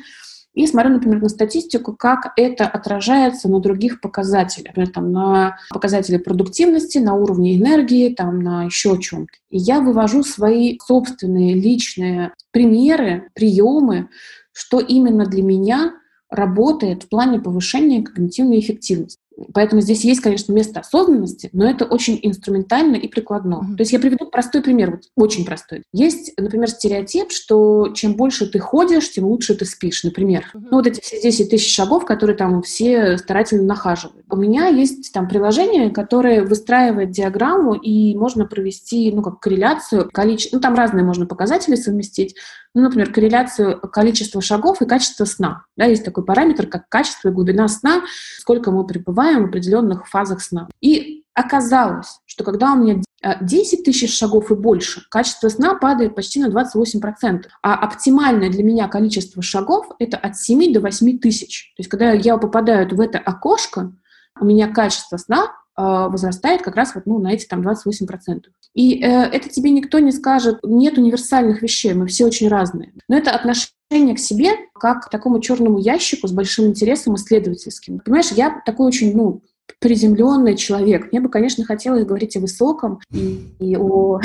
[SPEAKER 3] и смотрю, например, на статистику, как это отражается на других показателях, например, там, на показатели продуктивности, на уровне энергии, там, на еще чем-то. И я вывожу свои собственные личные примеры, приемы, что именно для меня работает в плане повышения когнитивной эффективности. Поэтому здесь есть, конечно, место осознанности, но это очень инструментально и прикладно. Mm-hmm. То есть я приведу простой пример, вот, очень простой. Есть, например, стереотип, что чем больше ты ходишь, тем лучше ты спишь, например. Mm-hmm. Ну вот эти все 10 тысяч шагов, которые там все старательно нахаживают. У меня есть там приложение, которое выстраивает диаграмму, и можно провести, ну, как корреляцию, количество, ну, там разные можно показатели совместить, ну, например, корреляцию количества шагов и качества сна. Да, есть такой параметр, как качество и глубина сна, сколько мы пребываем в определенных фазах сна. И оказалось, что когда у меня 10 тысяч шагов и больше, качество сна падает почти на 28%. А оптимальное для меня количество шагов – это от 7 до 8 тысяч. То есть когда я попадаю в это окошко, у меня качество сна возрастает как раз вот, ну, на эти там 28%. И э, это тебе никто не скажет, нет универсальных вещей, мы все очень разные. Но это отношение к себе как к такому черному ящику с большим интересом исследовательским. Понимаешь, я такой очень, ну, приземленный человек. Мне бы, конечно, хотелось говорить о высоком и, и о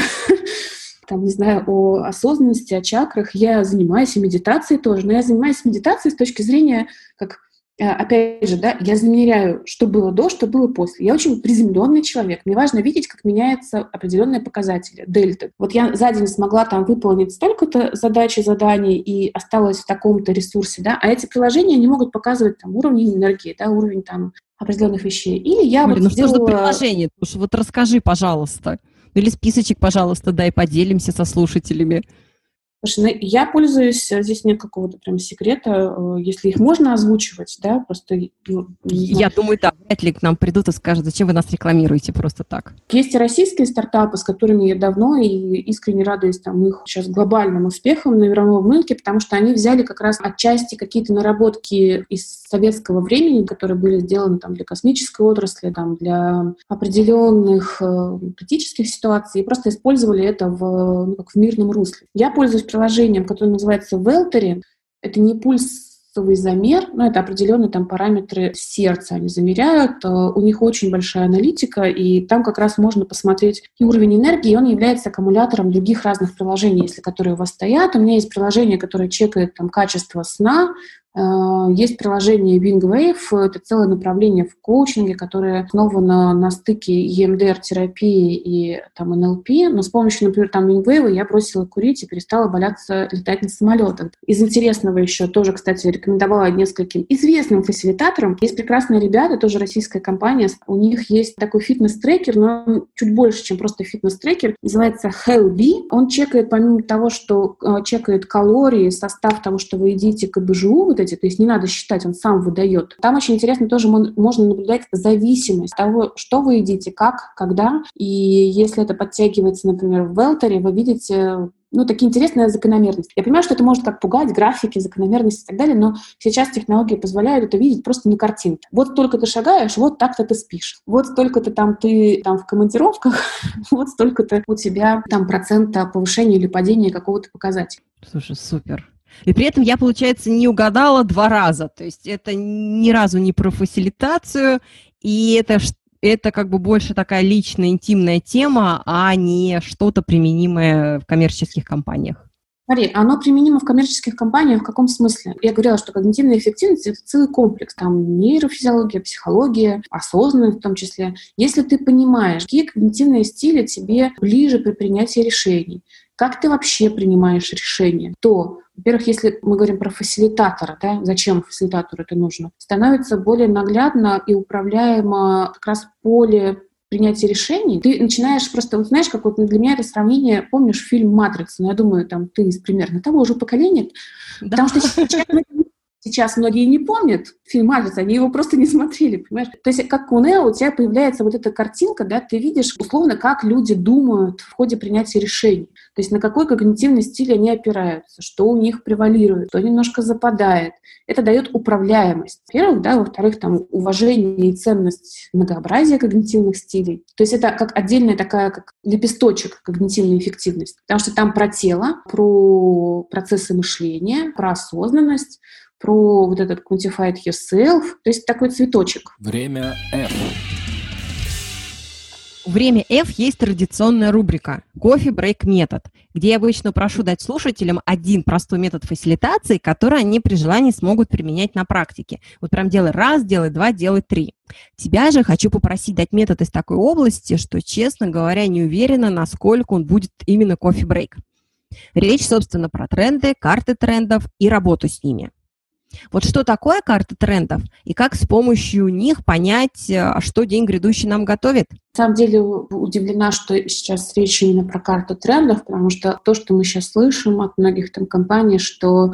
[SPEAKER 3] там, не знаю, о осознанности, о чакрах. Я занимаюсь и медитацией тоже, но я занимаюсь медитацией с точки зрения как опять же, да, я замеряю, что было до, что было после. Я очень приземленный человек. Мне важно видеть, как меняются определенные показатели, дельты. Вот я за день смогла там выполнить столько-то задач и заданий и осталась в таком-то ресурсе, да, а эти приложения не могут показывать там уровень энергии, да, уровень там определенных вещей. Или я
[SPEAKER 2] Марина,
[SPEAKER 3] вот
[SPEAKER 2] сделала...
[SPEAKER 3] что
[SPEAKER 2] за приложение? Уж вот расскажи, пожалуйста. Или списочек, пожалуйста, дай поделимся со слушателями.
[SPEAKER 3] Слушай, ну, я пользуюсь, э, здесь нет какого-то прям секрета, э, если их можно озвучивать, да, просто...
[SPEAKER 2] Ну, я думаю, да, вряд ли к нам придут и скажут, зачем вы нас рекламируете просто так.
[SPEAKER 3] Есть и российские стартапы, с которыми я давно и искренне радуюсь там их сейчас глобальным успехам на мировом рынке, потому что они взяли как раз отчасти какие-то наработки из советского времени, которые были сделаны там для космической отрасли, там для определенных э, критических ситуаций, и просто использовали это в, ну, как в мирном русле. Я пользуюсь приложением, которое называется Велтери. Это не пульсовый замер, но это определенные там параметры сердца они замеряют. Э, у них очень большая аналитика, и там как раз можно посмотреть и уровень энергии, и он является аккумулятором других разных приложений, если которые у вас стоят. У меня есть приложение, которое чекает там качество сна, есть приложение WingWave, это целое направление в коучинге, которое основано на стыке EMDR-терапии и там, НЛП, но с помощью, например, там WingWave я бросила курить и перестала боляться летать на самолетах. Из интересного еще тоже, кстати, рекомендовала нескольким известным фасилитаторам. Есть прекрасные ребята, тоже российская компания, у них есть такой фитнес-трекер, но он чуть больше, чем просто фитнес-трекер, называется HealthBee. Он чекает, помимо того, что э, чекает калории, состав того, что вы едите, КБЖУ, вот эти, то есть не надо считать, он сам выдает. Там очень интересно тоже можно наблюдать зависимость того, что вы едите, как, когда. И если это подтягивается, например, в Велтере, вы видите ну, такие интересные закономерности. Я понимаю, что это может как пугать, графики, закономерности и так далее, но сейчас технологии позволяют это видеть просто на картинке. Вот столько ты шагаешь, вот так-то ты спишь. Вот столько-то там ты там в командировках, вот столько-то у тебя там процента повышения или падения какого-то показателя.
[SPEAKER 2] Слушай, супер. И при этом я, получается, не угадала два раза. То есть это ни разу не про фасилитацию, и это, это как бы больше такая личная, интимная тема, а не что-то применимое в коммерческих компаниях.
[SPEAKER 3] Смотри, оно применимо в коммерческих компаниях в каком смысле? Я говорила, что когнитивная эффективность – это целый комплекс. Там нейрофизиология, психология, осознанность в том числе. Если ты понимаешь, какие когнитивные стили тебе ближе при принятии решений, как ты вообще принимаешь решения, то во-первых, если мы говорим про фасилитатора, да, зачем фасилитатору это нужно, становится более наглядно и управляемо как раз поле принятия решений, ты начинаешь просто, вот знаешь, как вот для меня это сравнение, помнишь фильм «Матрица», ну, я думаю, там, ты из примерно того же поколения, да. потому что сейчас Сейчас многие не помнят фильм «Матрица», они его просто не смотрели, понимаешь? То есть как у Нео у тебя появляется вот эта картинка, да, ты видишь условно, как люди думают в ходе принятия решений. То есть на какой когнитивный стиль они опираются, что у них превалирует, что немножко западает. Это дает управляемость. Во-первых, да, во-вторых, там уважение и ценность многообразия когнитивных стилей. То есть это как отдельная такая, как лепесточек когнитивной эффективности. Потому что там про тело, про процессы мышления, про осознанность, про вот этот quantified yourself, то есть такой цветочек.
[SPEAKER 1] Время F.
[SPEAKER 2] Время F есть традиционная рубрика «Кофе брейк метод», где я обычно прошу дать слушателям один простой метод фасилитации, который они при желании смогут применять на практике. Вот прям делай раз, делай два, делай три. Тебя же хочу попросить дать метод из такой области, что, честно говоря, не уверена, насколько он будет именно кофе брейк. Речь, собственно, про тренды, карты трендов и работу с ними – вот что такое карта трендов и как с помощью них понять, э, что день грядущий нам готовит?
[SPEAKER 3] На самом деле удивлена, что сейчас речь именно про карту трендов, потому что то, что мы сейчас слышим от многих там компаний, что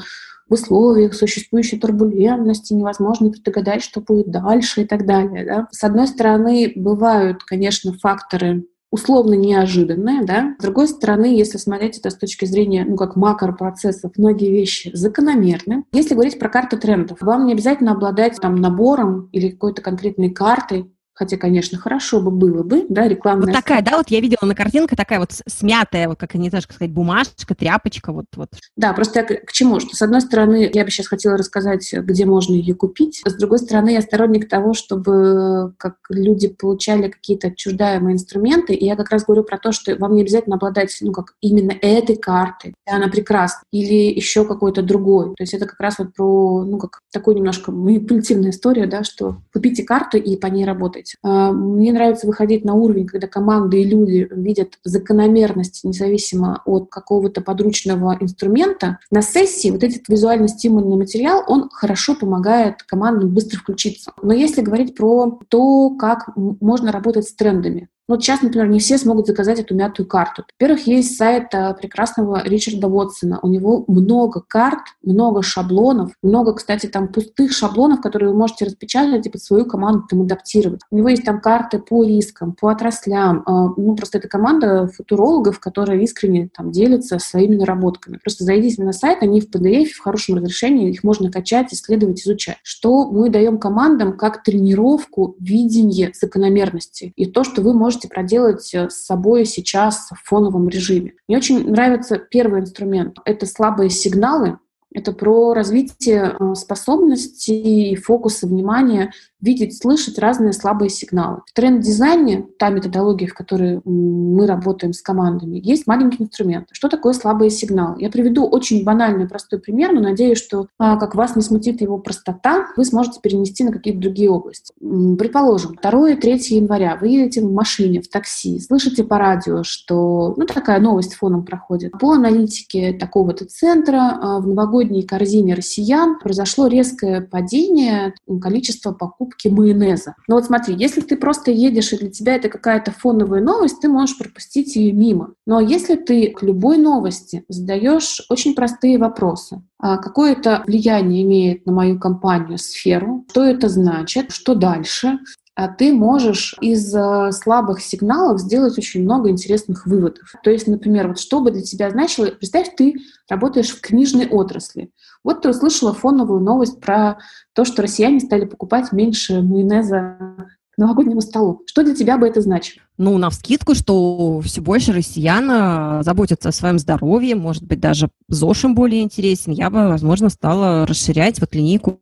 [SPEAKER 3] в условиях существующей турбулентности невозможно предугадать, что будет дальше и так далее. Да? С одной стороны, бывают, конечно, факторы условно неожиданное, да. С другой стороны, если смотреть это с точки зрения, ну, как макропроцессов, многие вещи закономерны. Если говорить про карту трендов, вам не обязательно обладать там набором или какой-то конкретной картой, хотя, конечно, хорошо бы было бы, да, рекламная...
[SPEAKER 2] Вот такая, да, вот я видела на картинке, такая вот смятая, вот как, не знаю, как сказать, бумажка, тряпочка, вот, вот.
[SPEAKER 3] Да, просто я к, чему? Что, с одной стороны, я бы сейчас хотела рассказать, где можно ее купить, с другой стороны, я сторонник того, чтобы как люди получали какие-то отчуждаемые инструменты, и я как раз говорю про то, что вам не обязательно обладать, ну, как именно этой картой, она прекрасна, или еще какой-то другой. То есть это как раз вот про, ну, как такую немножко манипулятивная история, да, что купите карту и по ней работайте. А, мне нравится выходить на уровень, когда команды и люди видят закономерность независимо от какого-то подручного инструмента. На сессии вот этот визуально-стимульный материал, он хорошо помогает командам быстро включиться. Но если говорить про то, как можно работать с трендами, вот сейчас, например, не все смогут заказать эту мятую карту. Во-первых, есть сайт э, прекрасного Ричарда Уотсона. У него много карт, много шаблонов, много, кстати, там пустых шаблонов, которые вы можете распечатать и под свою команду там адаптировать. У него есть там карты по рискам, по отраслям. Э, ну, просто это команда футурологов, которые искренне там делятся своими наработками. Просто зайдите на сайт, они в PDF, в хорошем разрешении, их можно качать, исследовать, изучать. Что мы даем командам как тренировку видения закономерностей и то, что вы можете можете проделать э, с собой сейчас в фоновом режиме. Мне очень нравится первый инструмент. Это слабые сигналы, это про развитие э, способностей и фокуса внимания видеть, слышать разные слабые сигналы. В тренд-дизайне, та методология, в которой мы работаем с командами, есть маленькие инструменты. Что такое слабые сигналы? Я приведу очень банальный, простой пример, но надеюсь, что а, как вас не смутит его простота, вы сможете перенести на какие-то другие области. Предположим, 2-3 января вы едете в машине, в такси, слышите по радио, что ну, такая новость фоном проходит. По аналитике такого-то центра а, в новогодней корзине россиян произошло резкое падение количества покупки майонеза. Но вот смотри, если ты просто едешь, и для тебя это какая-то фоновая новость, ты можешь пропустить ее мимо. Но если ты к любой новости задаешь очень простые вопросы, а какое это влияние имеет на мою компанию, сферу, что это значит, что дальше, ты можешь из э, слабых сигналов сделать очень много интересных выводов. То есть, например, вот что бы для тебя значило, представь, ты работаешь в книжной отрасли. Вот ты услышала фоновую новость про то, что россияне стали покупать меньше майонеза новогоднему столу. Что для тебя бы это значило?
[SPEAKER 2] Ну, на вскидку, что все больше россиян э, заботятся о своем здоровье, может быть, даже ЗОЖ им более интересен. Я бы, возможно, стала расширять вот линейку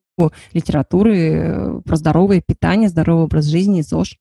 [SPEAKER 2] литературы э, про здоровое питание, здоровый образ жизни, ЗОЖ.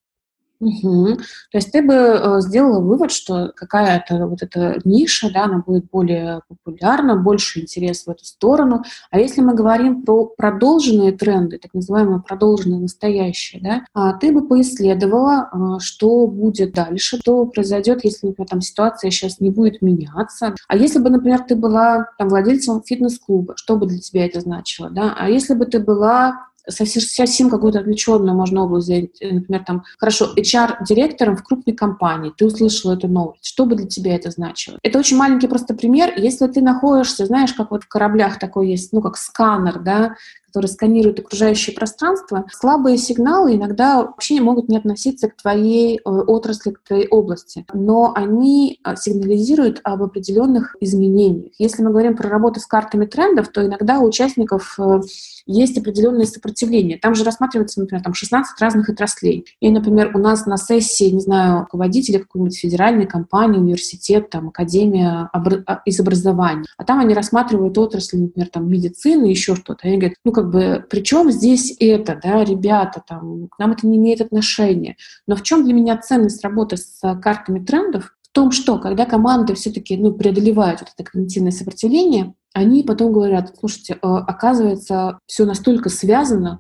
[SPEAKER 3] Угу. То есть ты бы э, сделала вывод, что какая-то вот эта ниша, да, она будет более популярна, больше интерес в эту сторону. А если мы говорим про продолженные тренды, так называемые продолженные настоящие, да, а ты бы поисследовала, а, что будет дальше, что произойдет, если, например, там ситуация сейчас не будет меняться. А если бы, например, ты была там владельцем фитнес-клуба, что бы для тебя это значило, да? А если бы ты была совсем какую-то отвлеченную можно область взять, э, например, там, хорошо, HR-директором в крупной компании, ты услышала эту новость, что бы для тебя это значило? Это очень маленький просто пример. Если ты находишься, знаешь, как вот в кораблях такой есть, ну, как сканер, да, который сканирует окружающее пространство, слабые сигналы иногда вообще могут не относиться к твоей э, отрасли, к твоей области, но они э, сигнализируют об определенных изменениях. Если мы говорим про работу с картами трендов, то иногда у участников э, есть определенное сопротивление. Там же рассматривается, например, там 16 разных отраслей. И, например, у нас на сессии, не знаю, руководители какой-нибудь федеральной компании, университет, там, академия обр- а, из образования. А там они рассматривают отрасли, например, там, медицины, еще что-то. Они говорят, ну, как как бы, при чем здесь это, да, ребята, там, к нам это не имеет отношения. Но в чем для меня ценность работы с картами трендов? В том, что когда команды все-таки ну, преодолевают вот это когнитивное сопротивление, они потом говорят, слушайте, э, оказывается, все настолько связано,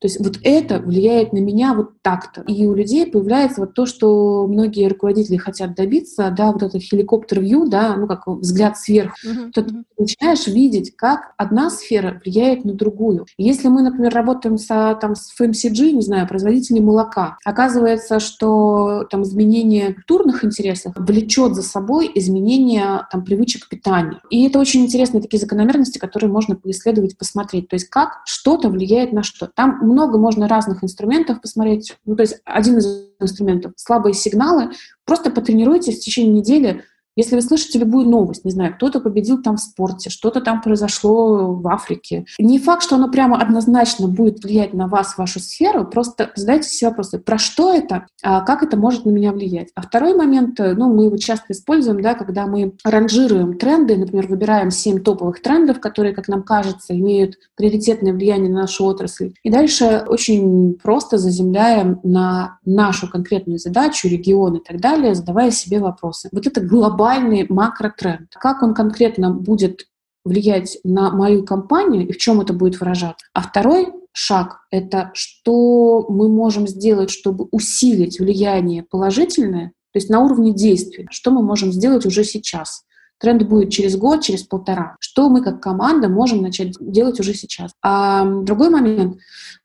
[SPEAKER 3] то есть вот это влияет на меня вот так-то. И у людей появляется вот то, что многие руководители хотят добиться, да, вот этот хеликоптер-вью, да, ну как взгляд сверху. Uh-huh. То ты начинаешь видеть, как одна сфера влияет на другую. Если мы, например, работаем со, там, с FMCG, не знаю, производителями молока, оказывается, что там изменение культурных интересов влечет за собой изменение там, привычек питания. И это очень интересные такие закономерности, которые можно поисследовать, посмотреть. То есть как что-то влияет на что. Там много можно разных инструментов посмотреть. Ну, то есть один из инструментов — слабые сигналы. Просто потренируйтесь в течение недели Если вы слышите любую новость, не знаю, кто-то победил там в спорте, что-то там произошло в Африке, не факт, что оно прямо однозначно будет влиять на вас, вашу сферу, просто задайте себе вопросы, про что это, а как это может на меня влиять. А второй момент, э, ну, мы его часто используем, да, когда мы ранжируем тренды, например, выбираем 7 топовых трендов, которые, как нам кажется, имеют приоритетное влияние на нашу отрасль. И дальше очень просто заземляем на нашу конкретную задачу, регион и так далее, задавая себе вопросы. Вот это глобально глобальный макротренд. Как он конкретно будет влиять на мою компанию и в чем это будет выражаться. А второй шаг — это что мы можем сделать, чтобы усилить влияние положительное, то есть на уровне действия, что мы можем сделать уже сейчас. Тренд будет через год, через полтора. Что мы как команда можем начать делать уже сейчас. А другой момент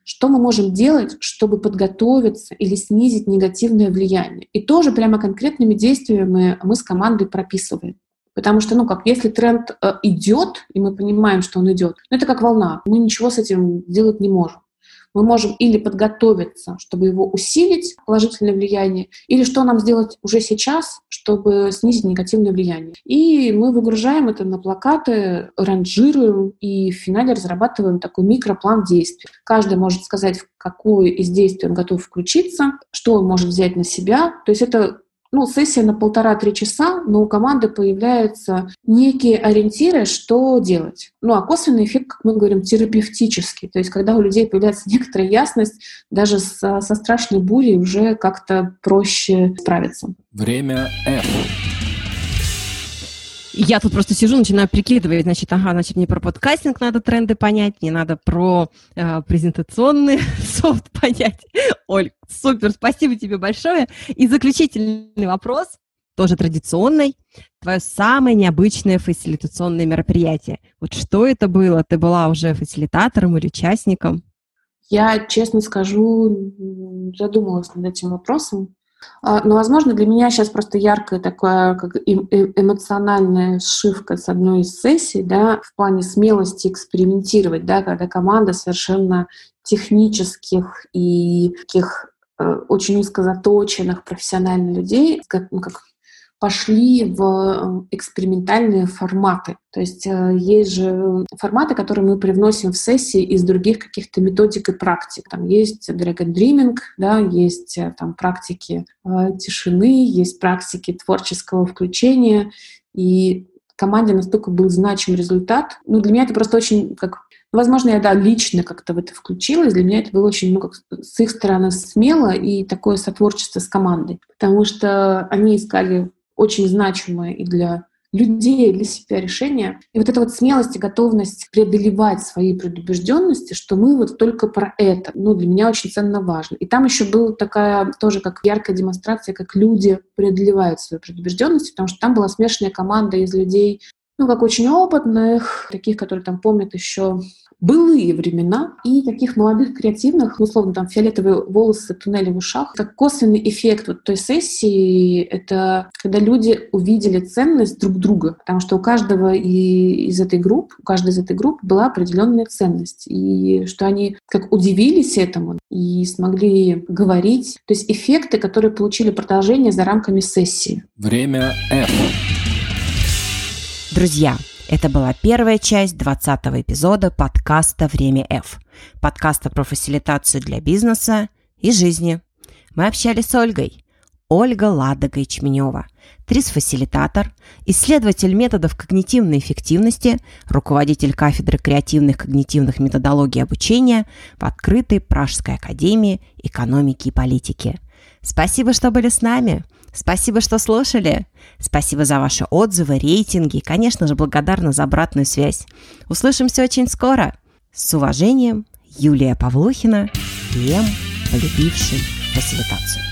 [SPEAKER 3] что мы можем делать, чтобы подготовиться или снизить негативное влияние. И тоже прямо конкретными действиями мы с командой прописываем. Потому что, ну, как если тренд э, идет, и мы понимаем, что он идет, ну, это как волна, мы ничего с этим сделать не можем мы можем или подготовиться, чтобы его усилить, положительное влияние, или что нам сделать уже сейчас, чтобы снизить негативное влияние. И мы выгружаем это на плакаты, ранжируем и в финале разрабатываем такой микроплан действий. Каждый может сказать, в какое из действий он готов включиться, что он может взять на себя. То есть это ну, сессия на полтора-три часа, но у команды появляются некие ориентиры, что делать. Ну, а косвенный эффект, как мы говорим, терапевтический. То есть, когда у людей появляется некоторая ясность, даже со, со страшной бурей уже как-то проще справиться.
[SPEAKER 1] Время F.
[SPEAKER 2] Я тут просто сижу, начинаю прикидывать, значит, ага, значит, мне про подкастинг надо тренды понять, мне надо про э, презентационный софт понять. Оль, супер, спасибо тебе большое. И заключительный вопрос, тоже традиционный. Твое самое необычное фасилитационное мероприятие. Вот что это было? Ты была уже фасилитатором или участником?
[SPEAKER 3] Я, честно скажу, задумалась над этим вопросом. А, но, возможно, для меня сейчас просто яркая такая как эмоциональная сшивка с одной из сессий, да, в плане смелости экспериментировать, да, когда команда совершенно технических и таких э, очень узкозаточенных профессиональных людей, как, ну, как пошли в э, экспериментальные форматы. То есть э, есть же форматы, которые мы привносим в сессии из других каких-то методик и практик. Там есть Dragon Dreaming, да, есть э, там практики тишины, есть практики творческого включения. И команде настолько был значим результат. Ну, для меня это просто очень как Возможно, я, да, лично как-то в это включилась. Для меня это было очень, ну, как с их стороны смело и такое сотворчество с командой. Потому что они искали очень значимое и для людей, и для себя решение. И вот эта вот смелость и готовность преодолевать свои предубежденности, что мы вот только про это, ну, для меня очень ценно важно. И там еще была такая тоже как яркая демонстрация, как люди преодолевают свои предубежденности, потому что там была смешанная команда из людей, ну, как очень опытных, таких, которые там помнят еще былые времена и таких молодых креативных, условно, там, фиолетовые волосы, туннели в ушах. Как косвенный эффект вот той сессии — это когда люди увидели ценность друг друга, потому что у каждого из этой группы, у каждой из этой группы была определенная ценность, и что они как удивились этому и смогли говорить. То есть эффекты, которые получили продолжение за рамками сессии.
[SPEAKER 1] Время F.
[SPEAKER 2] Друзья, это была первая часть 20 эпизода подкаста «Время F», подкаста про фасилитацию для бизнеса и жизни. Мы общались с Ольгой. Ольга Ладога Ячменева, трис-фасилитатор, исследователь методов когнитивной эффективности, руководитель кафедры креативных когнитивных методологий обучения в открытой Пражской академии экономики и политики. Спасибо, что были с нами – Спасибо, что слушали. Спасибо за ваши отзывы, рейтинги и, конечно же, благодарна за обратную связь. Услышимся очень скоро. С уважением, Юлия Павлухина, ПМ, полюбивший фасилитацию.